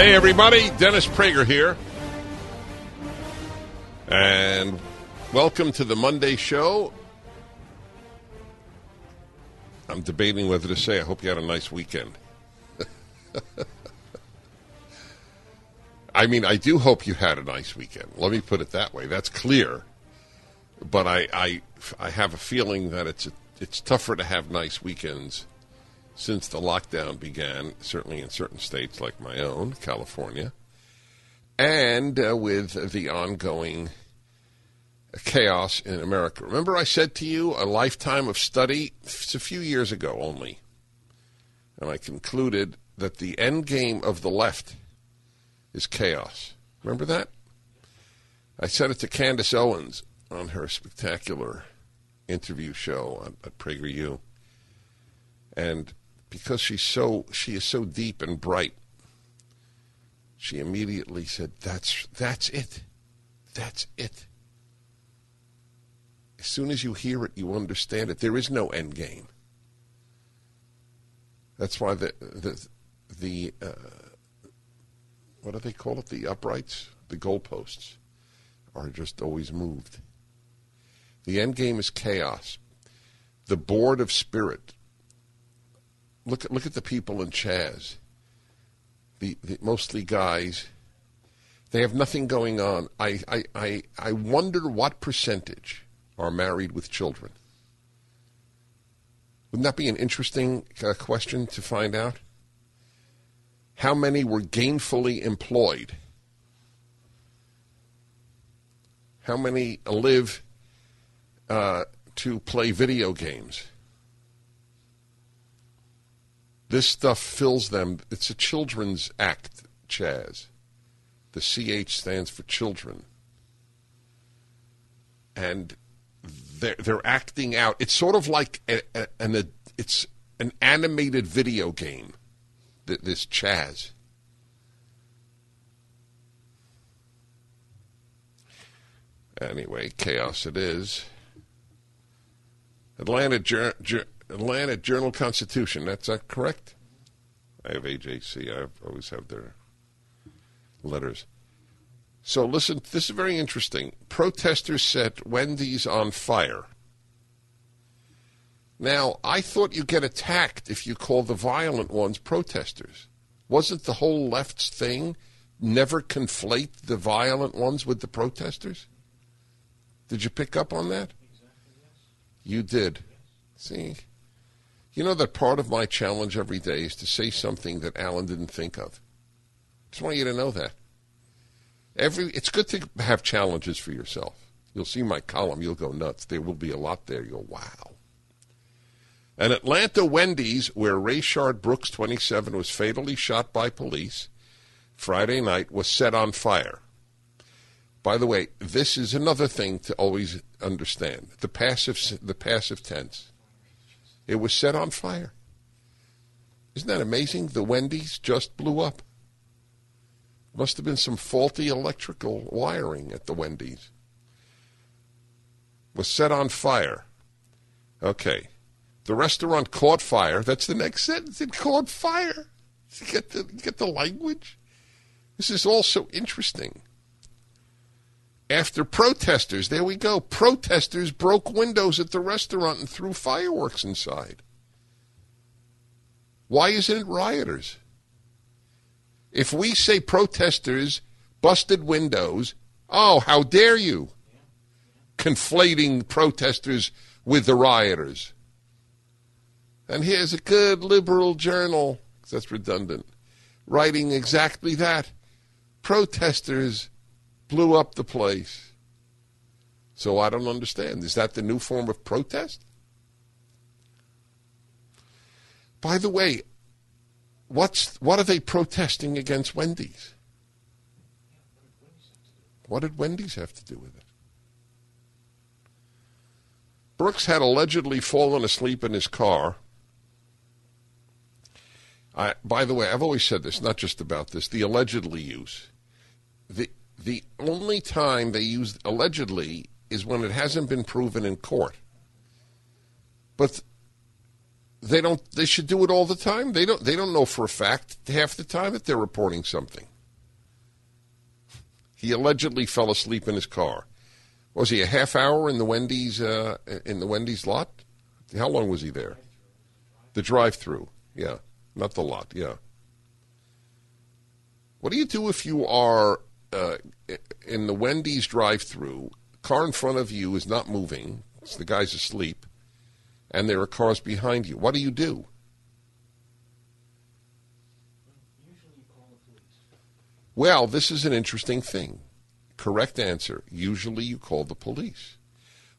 Hey, everybody, Dennis Prager here. And welcome to the Monday show. I'm debating whether to say, I hope you had a nice weekend. I mean, I do hope you had a nice weekend. Let me put it that way. That's clear. But I, I, I have a feeling that it's, it's tougher to have nice weekends since the lockdown began, certainly in certain states like my own, California, and uh, with the ongoing chaos in America. Remember, I said to you a lifetime of study? It's a few years ago only. And I concluded that the end game of the left is chaos. Remember that? I said it to Candace Owens on her spectacular interview show at, PragerU. And because she's so she is so deep and bright, she immediately said, "That's that's it, that's it." As soon as you hear it, you understand it. There is no end game. That's why the the the uh, what do they call it? The uprights, the goalposts, are just always moved. The end game is chaos. The board of spirit look at look at the people in Chaz. The, the, mostly guys. They have nothing going on. I, I, I, I wonder what percentage are married with children. Wouldn't that be an interesting uh, question to find out? How many were gainfully employed? How many live uh, to play video games? This stuff fills them. It's a children's act, Chaz. The CH stands for children. And they're, they're acting out. It's sort of like a, a, an, a, it's an animated video game, this Chaz. Anyway, chaos it is. Atlanta, Atlanta Journal Constitution. That's uh, correct. I have AJC. I always have their letters. So listen, this is very interesting. Protesters set Wendy's on fire. Now, I thought you get attacked if you call the violent ones protesters. Wasn't the whole left's thing never conflate the violent ones with the protesters? Did you pick up on that? Exactly, yes. You did. Yes. See? You know that part of my challenge every day is to say something that Alan didn't think of. Just want you to know that. Every it's good to have challenges for yourself. You'll see my column, you'll go nuts. There will be a lot there. You'll wow. An Atlanta Wendy's where Rayshard Brooks, 27, was fatally shot by police Friday night was set on fire. By the way, this is another thing to always understand: the passive, the passive tense. It was set on fire. Isn't that amazing? The Wendy's just blew up. Must have been some faulty electrical wiring at the Wendy's. was set on fire. Okay. The restaurant caught fire. That's the next sentence. It caught fire. Get the, get the language? This is all so interesting. After protesters, there we go, protesters broke windows at the restaurant and threw fireworks inside. Why isn't it rioters? If we say protesters busted windows, oh, how dare you? Conflating protesters with the rioters. And here's a good liberal journal, that's redundant, writing exactly that. Protesters blew up the place. So I don't understand. Is that the new form of protest? By the way, what's what are they protesting against Wendy's? What did Wendy's have to do with it? Brooks had allegedly fallen asleep in his car. I, by the way, I've always said this, not just about this, the allegedly use. The, the only time they use allegedly is when it hasn't been proven in court. But they don't they should do it all the time. They don't they don't know for a fact half the time that they're reporting something. He allegedly fell asleep in his car. Was he a half hour in the Wendy's uh, in the Wendy's lot? How long was he there? The drive-through. Yeah, not the lot. Yeah. What do you do if you are uh, in the Wendy's drive-through? Car in front of you is not moving. It's the guy's asleep, and there are cars behind you. What do you do? Well, this is an interesting thing. Correct answer. Usually you call the police.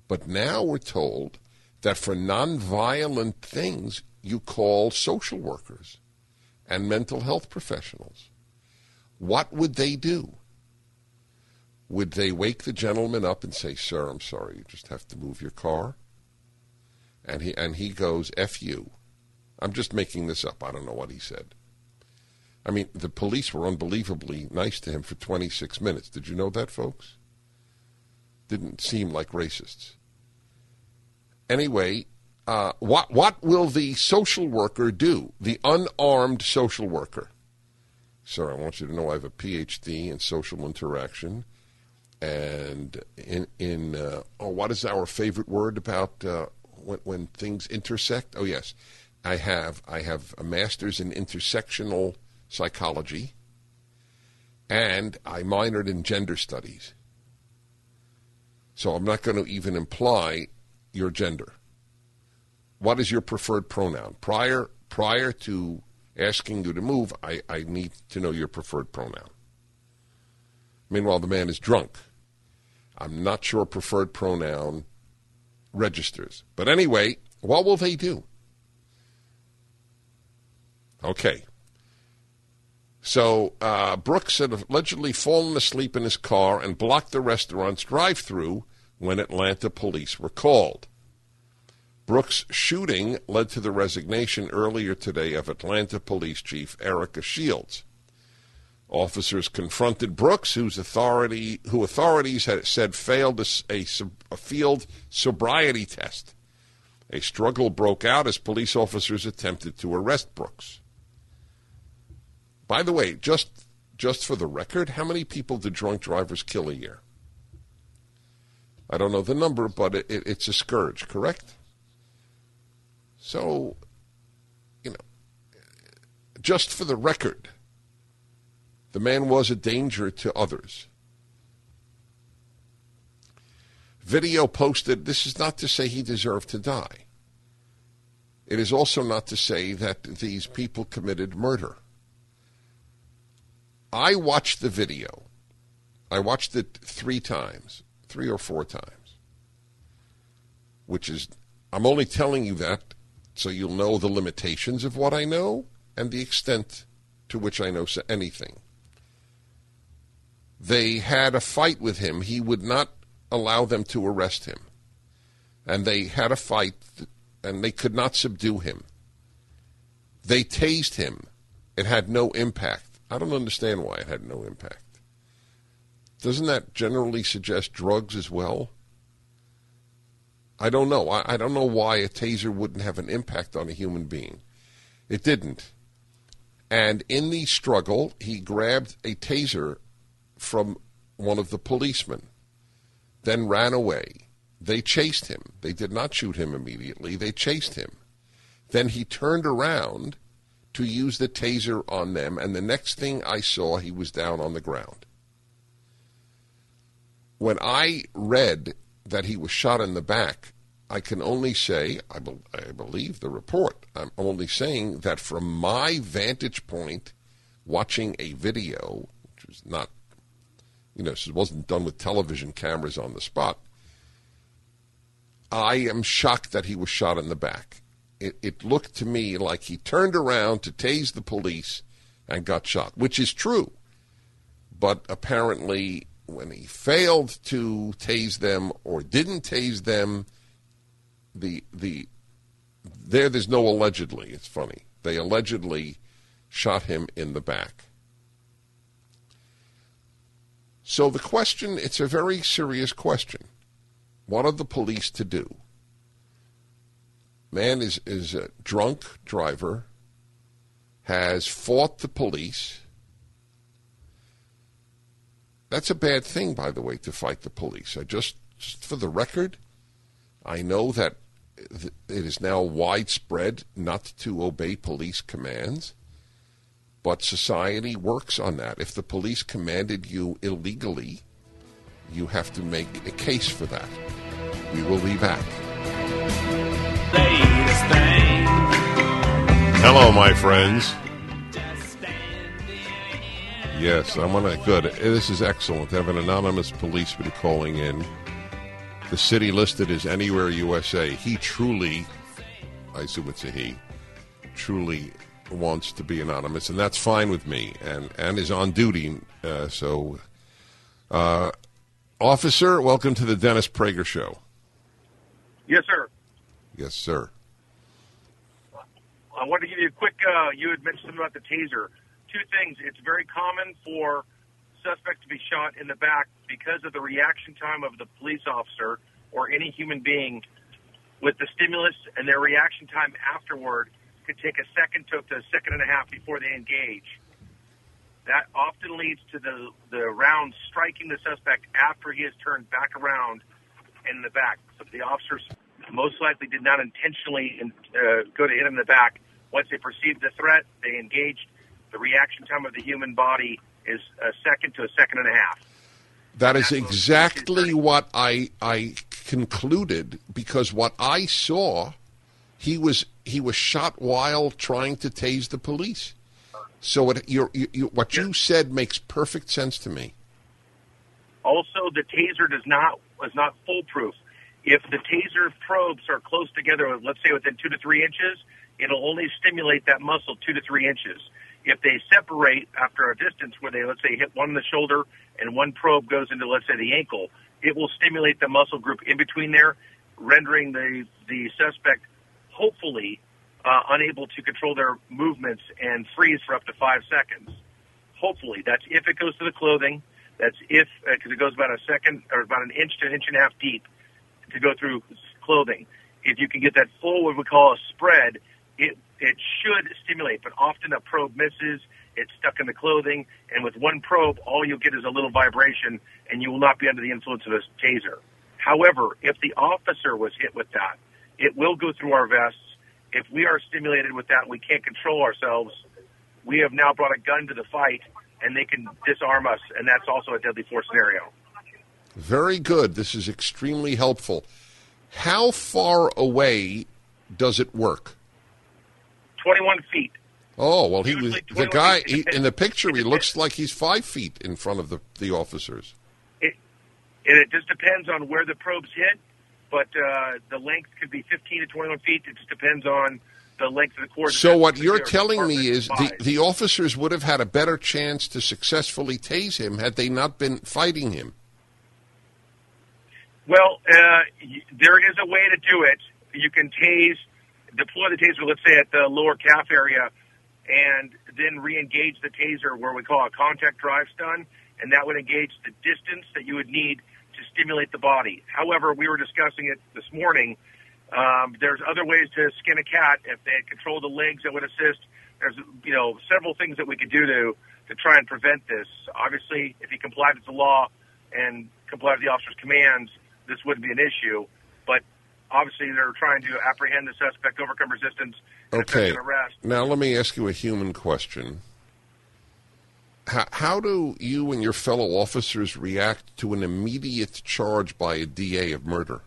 But now we're told that for nonviolent things, you call social workers and mental health professionals. What would they do? Would they wake the gentleman up and say, Sir, I'm sorry, you just have to move your car? And he, and he goes, F you. I'm just making this up. I don't know what he said. I mean, the police were unbelievably nice to him for 26 minutes. Did you know that, folks? Didn't seem like racists. Anyway, uh, what what will the social worker do? The unarmed social worker. Sir, I want you to know I have a PhD in social interaction, and in in uh, oh, what is our favorite word about uh, when when things intersect? Oh yes, I have I have a master's in intersectional psychology, and I minored in gender studies. So I'm not going to even imply your gender. What is your preferred pronoun? Prior prior to asking you to move, I, I need to know your preferred pronoun. Meanwhile, the man is drunk. I'm not sure preferred pronoun registers. But anyway, what will they do? Okay. So uh, Brooks had allegedly fallen asleep in his car and blocked the restaurant's drive-through when Atlanta police were called. Brooks' shooting led to the resignation earlier today of Atlanta Police Chief Erika Shields. Officers confronted Brooks, whose authority, who authorities had said failed a, a, field sobriety test. A struggle broke out as police officers attempted to arrest Brooks. By the way, just just for the record, how many people do drunk drivers kill a year? I don't know the number, but it, it, it's a scourge, correct? So, you know, just for the record, the man was a danger to others. Video posted, this is not to say he deserved to die. It is also not to say that these people committed murder. I watched the video. I watched it three times, three or four times, which is, I'm only telling you that so you'll know the limitations of what I know and the extent to which I know anything. They had a fight with him. He would not allow them to arrest him. And they had a fight, and they could not subdue him. They tased him. It had no impact. I don't understand why it had no impact. Doesn't that generally suggest drugs as well? I don't know. I, I don't know why a taser wouldn't have an impact on a human being. It didn't. And in the struggle, he grabbed a taser from one of the policemen, then ran away. They chased him. They did not shoot him immediately, they chased him. Then he turned around to use the taser on them, and the next thing I saw, he was down on the ground. When I read that he was shot in the back, I can only say, I, be, I believe the report. I'm only saying that from my vantage point, watching a video, which was not, you know, it wasn't done with television cameras on the spot, I am shocked that he was shot in the back. It, it looked to me like he turned around to tase the police and got shot, which is true. But apparently, when he failed to tase them or didn't tase them, the the there there's no allegedly. It's funny. They allegedly shot him in the back. So the question, it's a very serious question. What are the police to do? Man is is a drunk driver, has fought the police. That's a bad thing, by the way, to fight the police. I just, just for the record, I know that it is now widespread not to obey police commands, but society works on that. If the police commanded you illegally, you have to make a case for that. We will be back. Hello, my friends. Yes, I'm on a good. This is excellent. to Have an anonymous policeman calling in the city listed as Anywhere USA. He truly, I assume it's a he, truly wants to be anonymous, and that's fine with me, and, and is on duty. Uh, so, uh, officer, welcome to the Dennis Prager Show. Yes, sir. Yes, sir. I want to give you a quick. Uh, you had mentioned about the taser. Two things. It's very common for suspects to be shot in the back because of the reaction time of the police officer or any human being with the stimulus and their reaction time afterward could take a second to a second and a half before they engage. That often leads to the, the round striking the suspect after he has turned back around in the back. So the officers most likely did not intentionally uh, go to hit him in the back. Once they perceived the threat, they engaged. The reaction time of the human body is a second to a second and a half. That is exactly what I I concluded because what I saw, he was he was shot while trying to tase the police. So it, you, you, what you said makes perfect sense to me. Also, the taser does not is not foolproof. If the taser probes are close together, let's say within two to three inches, it'll only stimulate that muscle two to three inches. If they separate after a distance where they, let's say, hit one in the shoulder and one probe goes into, let's say, the ankle, it will stimulate the muscle group in between there, rendering the, the suspect uh, unable to control their movements and freeze for up to five seconds. Hopefully. That's if it goes to the clothing. That's if, because uh, it goes about a second or about an inch to an inch and a half deep to go through clothing. If you can get that full, what we call a spread, it it should stimulate, but often a probe misses. It's stuck in the clothing, and with one probe, all you'll get is a little vibration, and you will not be under the influence of a taser. However, if the officer was hit with that, it will go through our vests. If we are stimulated with that, we can't control ourselves. We have now brought a gun to the fight, and they can disarm us, and that's also a deadly force scenario. Very good. This is extremely helpful. How far away does it work? 21 feet. Oh well, he was the guy he, in the picture. He looks like he's five feet in front of the the officers. It and it just depends on where the probes hit, but uh, the length could be 15 to 21 feet. It just depends on the length of the course. So what you're telling me is the the officers would have had a better chance to successfully tase him had they not been fighting him. Well, uh, there is a way to do it. You can tase deploy the taser, let's say at the lower calf area, and then re-engage the taser where we call a contact drive stun, and that would engage the distance that you would need to stimulate the body. However, we were discussing it this morning. Um, there's other ways to skin a cat. If they had control the legs, that would assist. There's you know several things that we could do to to try and prevent this. Obviously, if he complied with the law and complied with the officer's commands, this wouldn't be an issue. But obviously, they're trying to apprehend the suspect, overcome resistance, and Okay. arrest. Now, let me ask you a human question. How, how do you and your fellow officers react to an immediate charge by a DA of murder?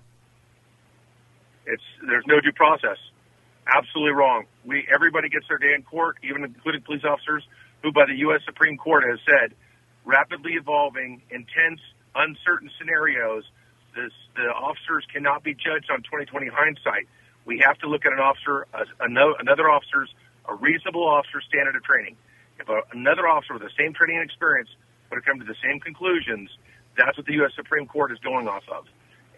It's there's no due process. Absolutely wrong. We everybody gets their day in court, even including police officers, who by the U.S. Supreme Court has said, rapidly evolving, intense, uncertain scenarios. This, the officers cannot be judged on 2020 hindsight. We have to look at an officer, another, another officer's, a reasonable officer standard of training. If a, another officer with the same training and experience would have come to the same conclusions, that's what the U.S. Supreme Court is going off of.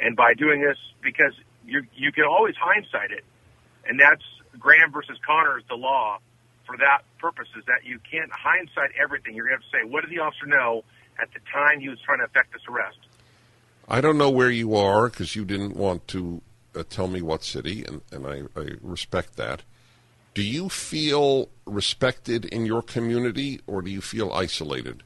And by doing this, because you you can always hindsight it, and that's Graham versus Connors, the law for that purpose is that you can't hindsight everything. You're going to have to say, what did the officer know at the time he was trying to effect this arrest? I don't know where you are because you didn't want to uh, tell me what city, and, and I, I respect that. Do you feel respected in your community, or do you feel isolated?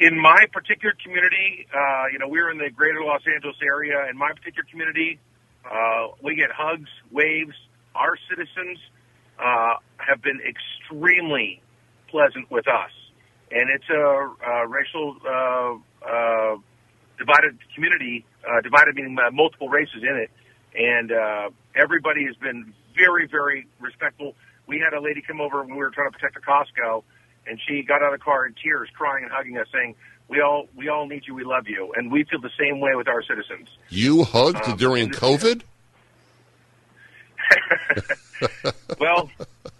In my particular community, uh, you know, we're in the greater Los Angeles area. In my particular community, uh, we get hugs, waves. Our citizens uh, have been extremely pleasant with us. And it's a, a racial uh, uh, divided community, uh, divided meaning multiple races in it. And uh, everybody has been very, very respectful. We had a lady come over when we were trying to protect a Costco, and she got out of the car in tears, crying and hugging us, saying, "We all, we all need you. We love you." And we feel the same way with our citizens. You hugged Um, during COVID? Well,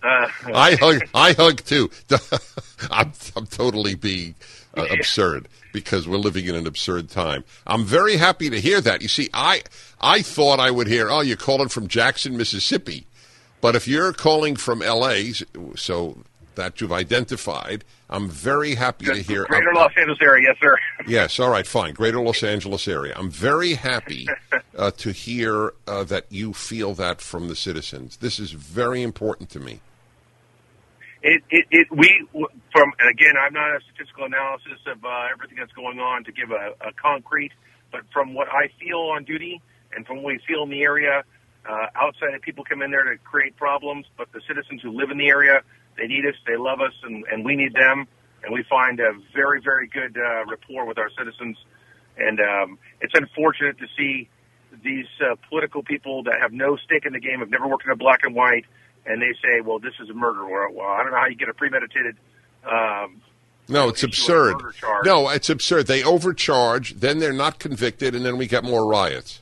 uh, I hug. I hug too. I'm, I'm totally being uh, absurd because we're living in an absurd time. I'm very happy to hear that. You see, I I thought I would hear, oh, you're calling from Jackson, Mississippi, but if you're calling from L.A., so that you've identified, I'm very happy to hear. greater I'm- Los Angeles area, yes, sir. Yes, all right, fine. Greater Los Angeles area. I'm very happy uh, to hear uh, that you feel that from the citizens. This is very important to me. It, it, it, we, from, and again, I'm not a statistical analysis of uh, everything that's going on to give a, a concrete, but from what I feel on duty and from what we feel in the area, uh, outside of people come in there to create problems, but the citizens who live in the area, they need us, they love us, and, and we need them, and we find a very, very good uh, rapport with our citizens. And um, it's unfortunate to see these uh, political people that have no stake in the game, have never worked in a black and white, and they say, "Well, this is a murder." Or, "Well, I don't know how you get a premeditated." Um, No, it's absurd. No, it's absurd. They overcharge, then they're not convicted, and then we get more riots.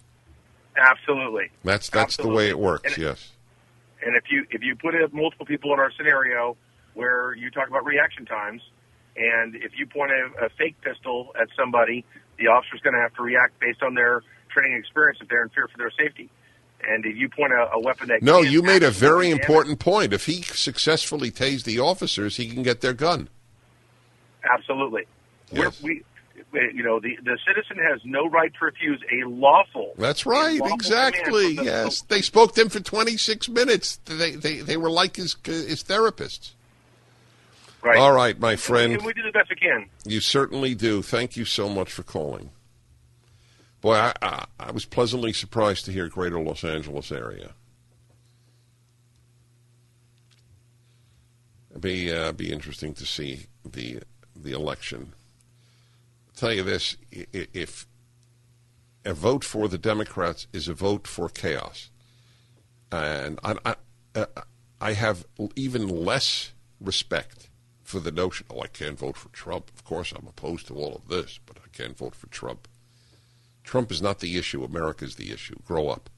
absolutely. That's that's the way it works. And, Yes. And if you if you put multiple people in our scenario where you talk about reaction times, and if you point a, a fake pistol at somebody, the officer's going to have to react based on their training experience if they're in fear for their safety. And if you point a, a weapon that No, you made a very damage- important point. If he successfully tased the officers, he can get their gun. Absolutely. Yes. We're, we, we- you know, the, the citizen has no right to refuse a lawful. That's right, lawful exactly. the- Yes, they spoke to him for 26 minutes. They they they were like his his therapists. Right. All right, my friend. And we do the best we can. You certainly do. Thank you so much for calling. Boy, I, I, I was pleasantly surprised to hear Greater Los Angeles area. It'd be uh, be interesting to see the the election. Tell you this: if a vote for the Democrats is a vote for chaos, and I, I, uh, I have even less respect for the notion. Oh, I can't vote for Trump. Of course, I'm opposed to all of this, but I can't vote for Trump. Trump is not the issue. America's the issue. Grow up.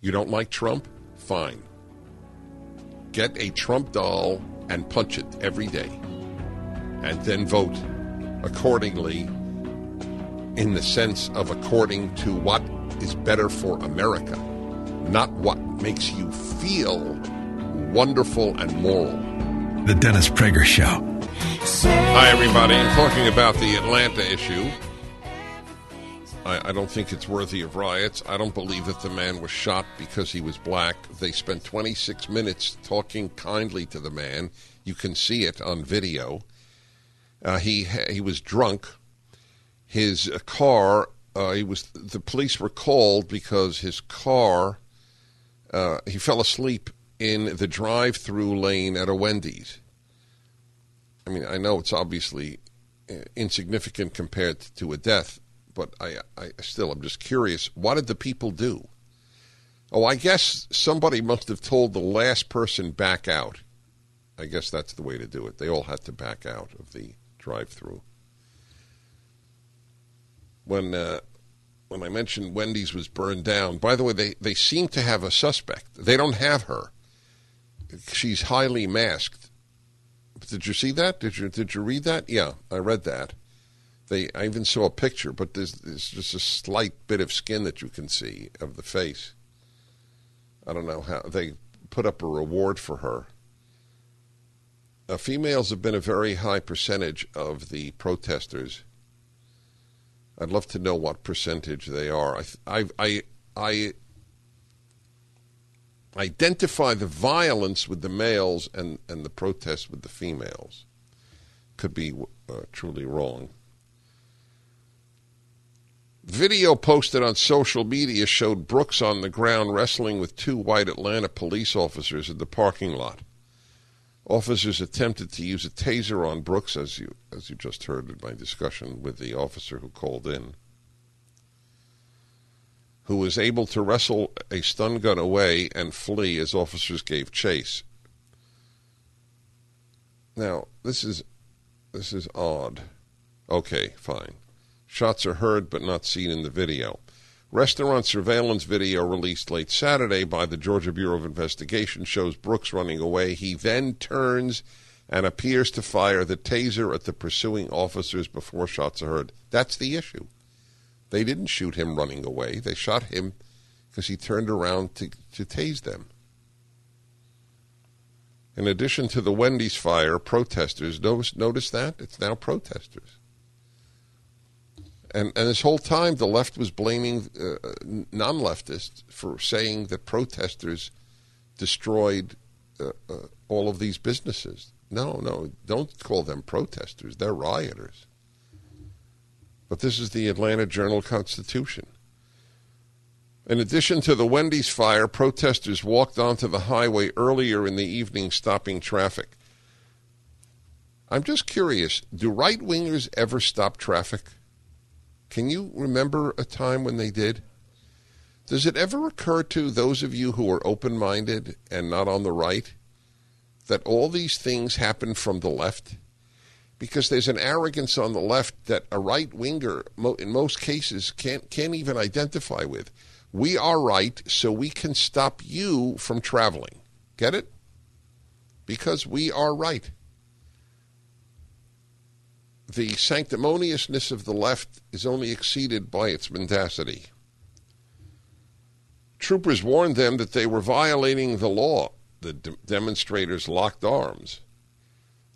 You don't like Trump? Fine. Get a Trump doll and punch it every day. And then vote accordingly in the sense of according to what is better for America, not what makes you feel wonderful and moral. The Dennis Prager Show. Hi, everybody. I'm talking about the Atlanta issue. I, I, don't think it's worthy of riots. I don't believe that the man was shot because he was black. They spent 26 minutes talking kindly to the man. You can see it on video. Uh, he he was drunk. His uh, car. Uh, he was. The police were called because his car. Uh, he fell asleep in the drive-through lane at a Wendy's. I mean, I know it's obviously uh, insignificant compared to a death, but I, I still am just curious. What did the people do? Oh, I guess somebody must have told the last person back out. I guess that's the way to do it. They all had to back out of the drive-through. When uh, when I mentioned Wendy's was burned down, by the way, they they seem to have a suspect. They don't have her. She's highly masked did you see that? Did you did you read that? Yeah, I read that. They I even saw a picture, but there's, there's just a slight bit of skin that you can see of the face. I don't know how they put up a reward for her. Uh, females have been a very high percentage of the protesters. I'd love to know what percentage they are. I I I, I identify the violence with the males and, and the protests with the females. Could be uh, truly wrong. Video posted on social media showed Brooks on the ground wrestling with two white Atlanta police officers in the parking lot. Officers attempted to use a taser on Brooks, as you as you just heard in my discussion with the officer who called in who was able to wrestle a stun gun away and flee as officers gave chase. Now, this is this is odd. Okay, fine. Shots are heard but not seen in the video. Restaurant surveillance video released late Saturday by the Georgia Bureau of Investigation shows Brooks running away. He then turns and appears to fire the taser at the pursuing officers before shots are heard. That's the issue. They didn't shoot him running away. They shot him because he turned around to, to tase them. In addition to the Wendy's fire, protesters notice, notice that it's now protesters. And and this whole time, the left was blaming uh, non-leftists for saying that protesters destroyed uh, uh, all of these businesses. No, no, don't call them protesters. They're rioters. But this is the Atlanta Journal Constitution. In addition to the Wendy's fire, protesters walked onto the highway earlier in the evening, stopping traffic. I'm just curious do right wingers ever stop traffic? Can you remember a time when they did? Does it ever occur to those of you who are open minded and not on the right that all these things happen from the left? because there's an arrogance on the left that a right winger, in most cases, can't can't even identify with. We are right, so we can stop you from traveling. Get it? Because we are right. The sanctimoniousness of the left is only exceeded by its mendacity. Troopers warned them that they were violating the law. The de- demonstrators locked arms.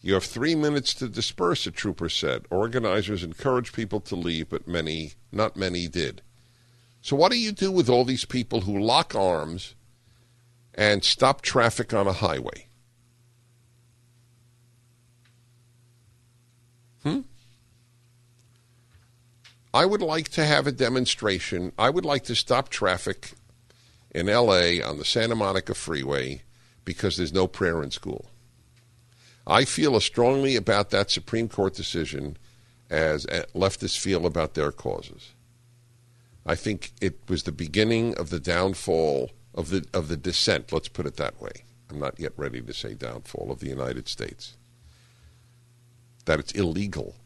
You have three minutes to disperse, a trooper said. Organizers encouraged people to leave, but many, not many, did. So, what do you do with all these people who lock arms and stop traffic on a highway? I would like to have a demonstration. I would like to stop traffic in LA on the Santa Monica Freeway because there's no prayer in school. I feel as strongly about that Supreme Court decision as leftists feel about their causes. I think it was the beginning of the downfall of the of the descent. Let's put it that way. I'm not yet ready to say downfall of the United States. That it's illegal.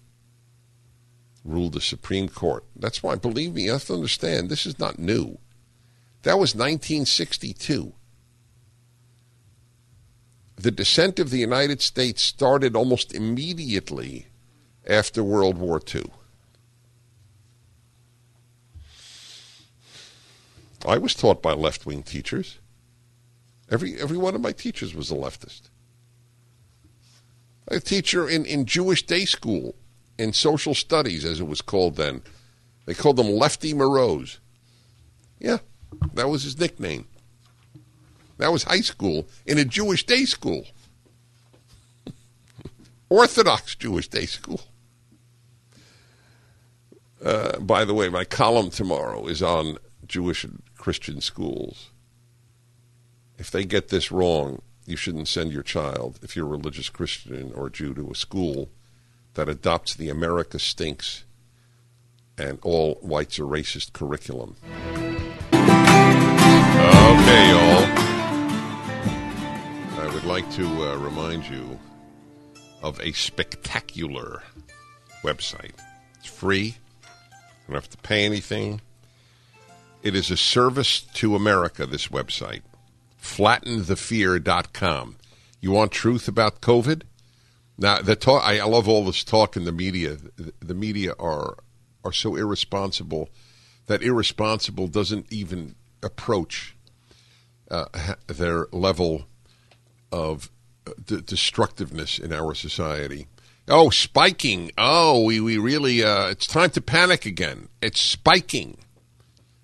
Ruled the Supreme Court. That's why, believe me, you have to understand this is not new. That was 1962 the descent of the United States started almost immediately after World War II. I was taught by left wing teachers. Every, every one of my teachers was a leftist. A teacher in, in Jewish day school, in social studies, as it was called then. They called him Lefty Moroz. Yeah, that was his nickname. That was high school in a Jewish day school. Orthodox Jewish day school. Uh, by the way, my column tomorrow is on Jewish and Christian schools. If they get this wrong, you shouldn't send your child, if you're a religious Christian or Jew, to a school that adopts the America stinks and all whites are racist curriculum. Okay, y'all. I would like to uh, remind you of a spectacular website. It's free. You don't have to pay anything. It is a service to America, this website. Flattenthefear.com. You want truth about COVID? Now, the talk, I, I love all this talk in the media. The, the media are are so irresponsible that irresponsible doesn't even approach uh, their level of uh, d- destructiveness in our society. Oh, spiking. Oh, we, we really, uh, it's time to panic again. It's spiking.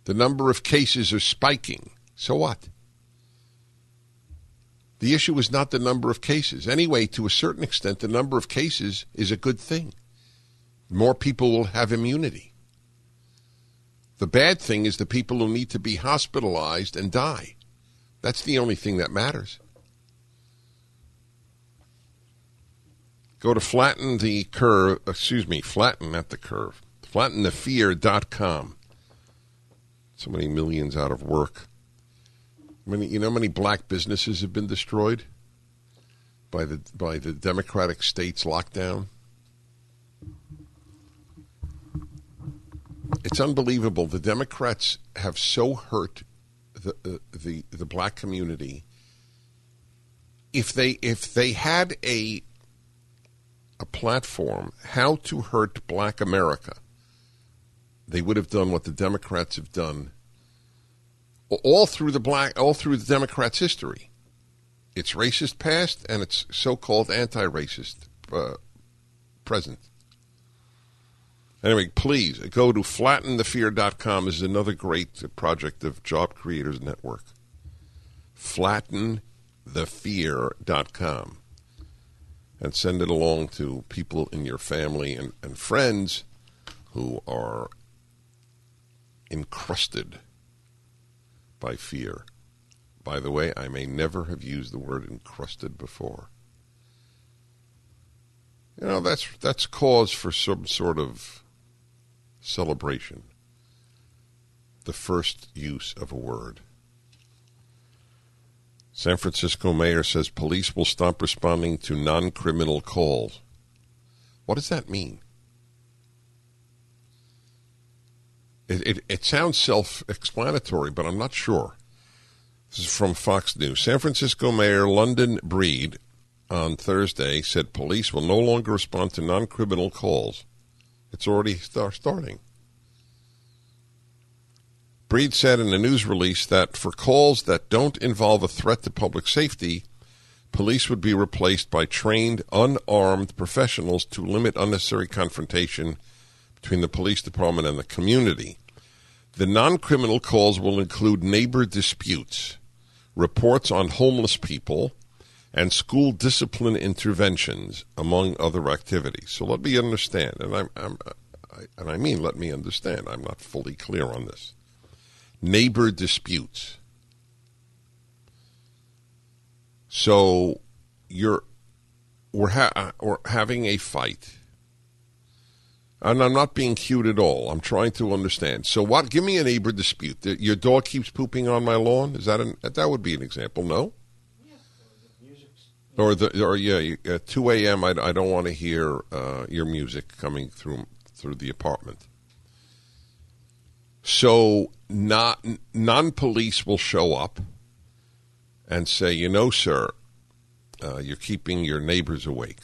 The number of cases are spiking. So what? The issue is not the number of cases. Anyway, to a certain extent, the number of cases is a good thing. More people will have immunity. The bad thing is the people who need to be hospitalized and die. That's the only thing that matters. Go to flatten the curve, excuse me, flatten at the curve, flattenthefear.com. So many millions out of work. Many, you know, how many black businesses have been destroyed by the by the Democratic states lockdown. It's unbelievable. The Democrats have so hurt the uh, the the black community. If they if they had a a platform how to hurt black America, they would have done what the Democrats have done all through the black all through the Democrats' history. It's racist past and it's so-called anti-racist uh, present. Anyway, please go to flattenthefear.com. Is another great project of Job Creators Network. Flattenthefear.com. And send it along to people in your family and, and friends who are encrusted by fear. By the way, I may never have used the word encrusted before. You know, that's that's cause for some sort of celebration. The first use of a word. San Francisco mayor says police will stop responding to non criminal calls. What does that mean? It, it, it sounds self explanatory, but I'm not sure. This is from Fox News. San Francisco Mayor London Breed on Thursday said police will no longer respond to non criminal calls. It's already start starting. Breed said in a news release that for calls that don't involve a threat to public safety, police would be replaced by trained, unarmed professionals to limit unnecessary confrontation between the police department and the community. The non criminal calls will include neighbor disputes, reports on homeless people, and school discipline interventions, among other activities. So let me understand, and I'm, I'm I, and I mean let me understand. I'm not fully clear on this. Neighbor disputes. So you're we're, ha- uh, we're having a fight and I'm not being cute at all. I'm trying to understand. So, what? Give me a neighbor dispute. Your dog keeps pooping on my lawn. Is that an, that would be an example? No. Or the or yeah, at two a.m. I, I don't want to hear uh, your music coming through through the apartment. So, not non police will show up and say, you know, sir, uh, you're keeping your neighbors awake.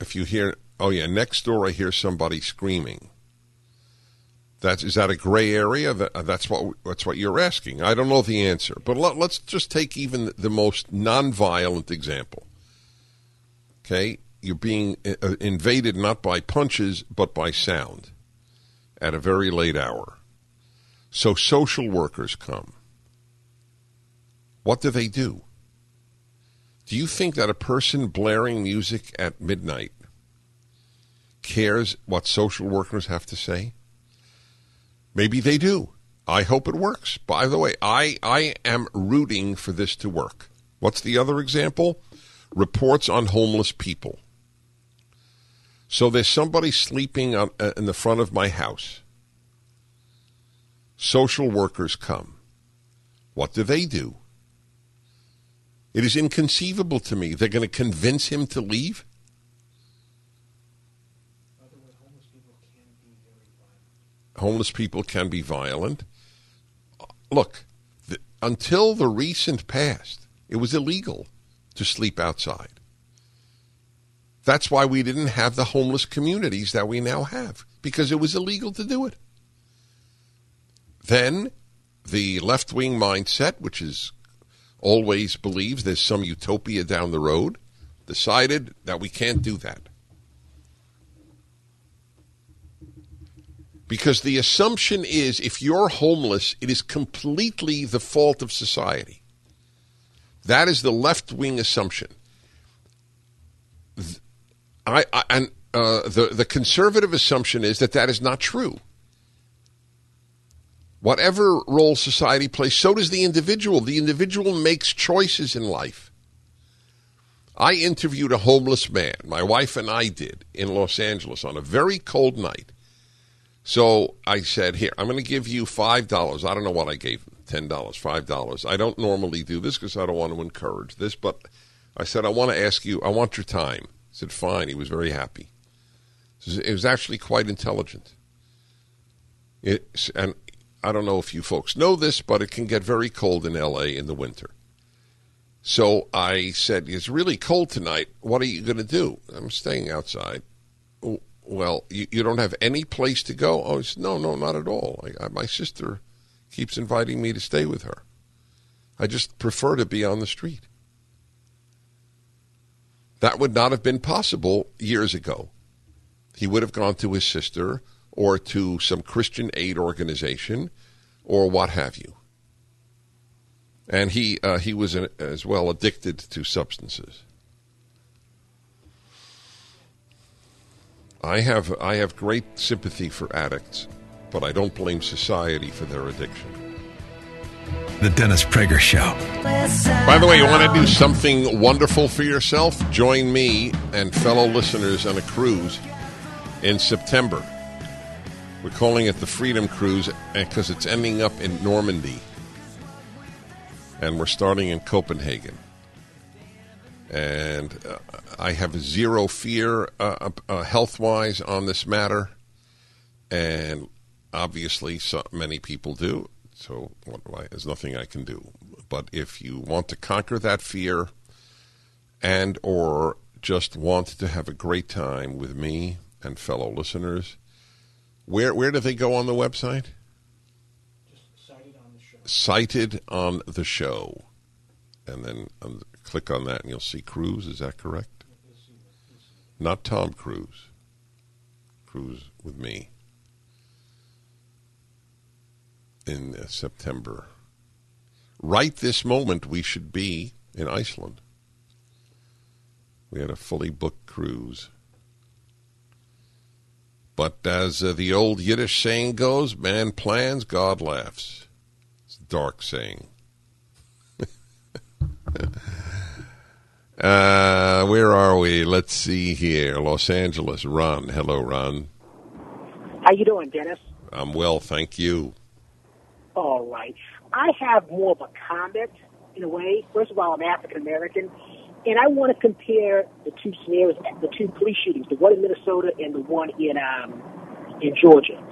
If you hear, oh yeah, next door I hear somebody screaming. That's is that a gray area? That's what that's what you're asking. I don't know the answer, but let, us just take even the most nonviolent example. Okay, you're being uh, invaded not by punches but by sound at a very late hour. So social workers come. What do they do? Do you think that a person blaring music at midnight cares what social workers have to say? Maybe they do. I hope it works. By the way, I, I am rooting for this to work. What's the other example? Reports on homeless people. So there's somebody sleeping on, uh, in the front of my house. Social workers come. What do they do? It is inconceivable to me. They're going to convince him to leave? homeless people can be violent. Look, the, until the recent past, it was illegal to sleep outside. That's why we didn't have the homeless communities that we now have, because it was illegal to do it. Then the left wing mindset, which is always believes there's some utopia down the road, decided that we can't do that. Because the assumption is if you're homeless, it is completely the fault of society. That is the left wing assumption. I, I and uh, the the conservative assumption is that that is not true. Whatever role society plays, so does the individual. The individual makes choices in life. I interviewed a homeless man, my wife and I did, in Los Angeles on a very cold night. So I said, Here, I'm going to give you $5. I don't know what I gave him $10, $5. I don't normally do this because I don't want to encourage this, but I said, I want to ask you, I want your time. He said, Fine. He was very happy. It was actually quite intelligent. It, and I don't know if you folks know this, but it can get very cold in LA in the winter. So I said, It's really cold tonight. What are you going to do? I'm staying outside well, you, you don't have any place to go? Oh, said, no, no, not at all. I, I, my sister keeps inviting me to stay with her. I just prefer to be on the street. That would not have been possible years ago. He would have gone to his sister or to some Christian aid organization or what have you. And he uh, he was an, as well addicted to substances. I have I have great sympathy for addicts, but I don't blame society for their addiction. The Dennis Prager Show. By the way, you want to do something wonderful for yourself? Join me and fellow listeners on a cruise in September. We're calling it the Freedom Cruise because it's ending up in Normandy. And we're starting in Copenhagen and uh, I have zero fear uh, uh, health wise on this matter, and obviously, so many people do. So I, there's nothing I can do. But if you want to conquer that fear, and or just want to have a great time with me and fellow listeners, where where do they go on the website? cited on the show. Cited on the show, and then um, click on that and you'll see Cruise. Is that correct? Not Tom Cruise. Cruise with me in uh, September. Right this moment, we should be in Iceland. We had a fully booked cruise. But as uh, the old Yiddish saying goes, man plans, God laughs. It's a dark saying. Uh, where are we? Let's see here. Los Angeles. Ron. Hello, Ron. How you doing, Dennis? I'm well, thank you. All right. I have more of a comment in a way. First of all, I'm African American, and I want to compare the two scenarios, the two police shootings, the one in Minnesota and the one in um, in Georgia.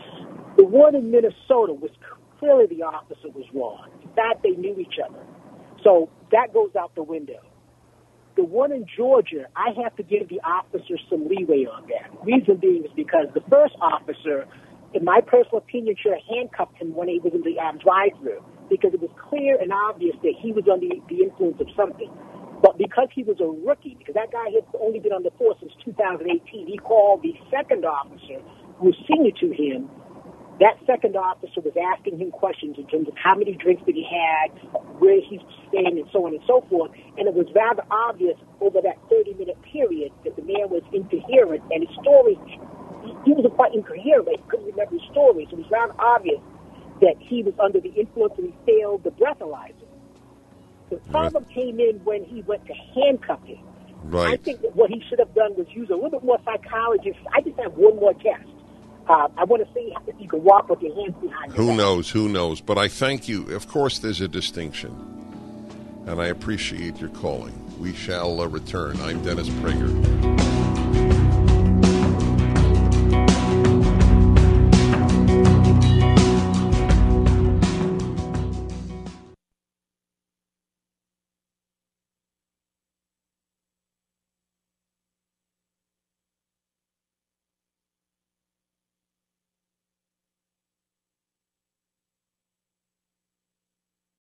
The one in Minnesota was clearly the officer was wrong. In fact, they knew each other, so that goes out the window. The one in Georgia, I have to give the officer some leeway on that. Reason being is because the first officer in my personal opinion, should have handcuffed him when he was in the um, drive-through because it was clear and obvious that he was under the influence of something. But because he was a rookie, because that guy had only been on the force since 2018, he called the second officer who was senior to him. That second officer was asking him questions in terms of how many drinks that he had, where he's staying, and so on and so forth. And it was rather obvious over that 30 minute period that the man was incoherent and his stories, he was quite incoherent, but he couldn't remember his stories. So it was rather obvious that he was under the influence and he failed the breathalyzer. The problem came in when he went to handcuff him. Right. I think that what he should have done was use a little bit more psychology. I just have one more test. Uh, I want to see if you can walk with your hands behind your Who back. knows? Who knows? But I thank you. Of course, there's a distinction, and I appreciate your calling. We shall uh, return. I'm Dennis Prager.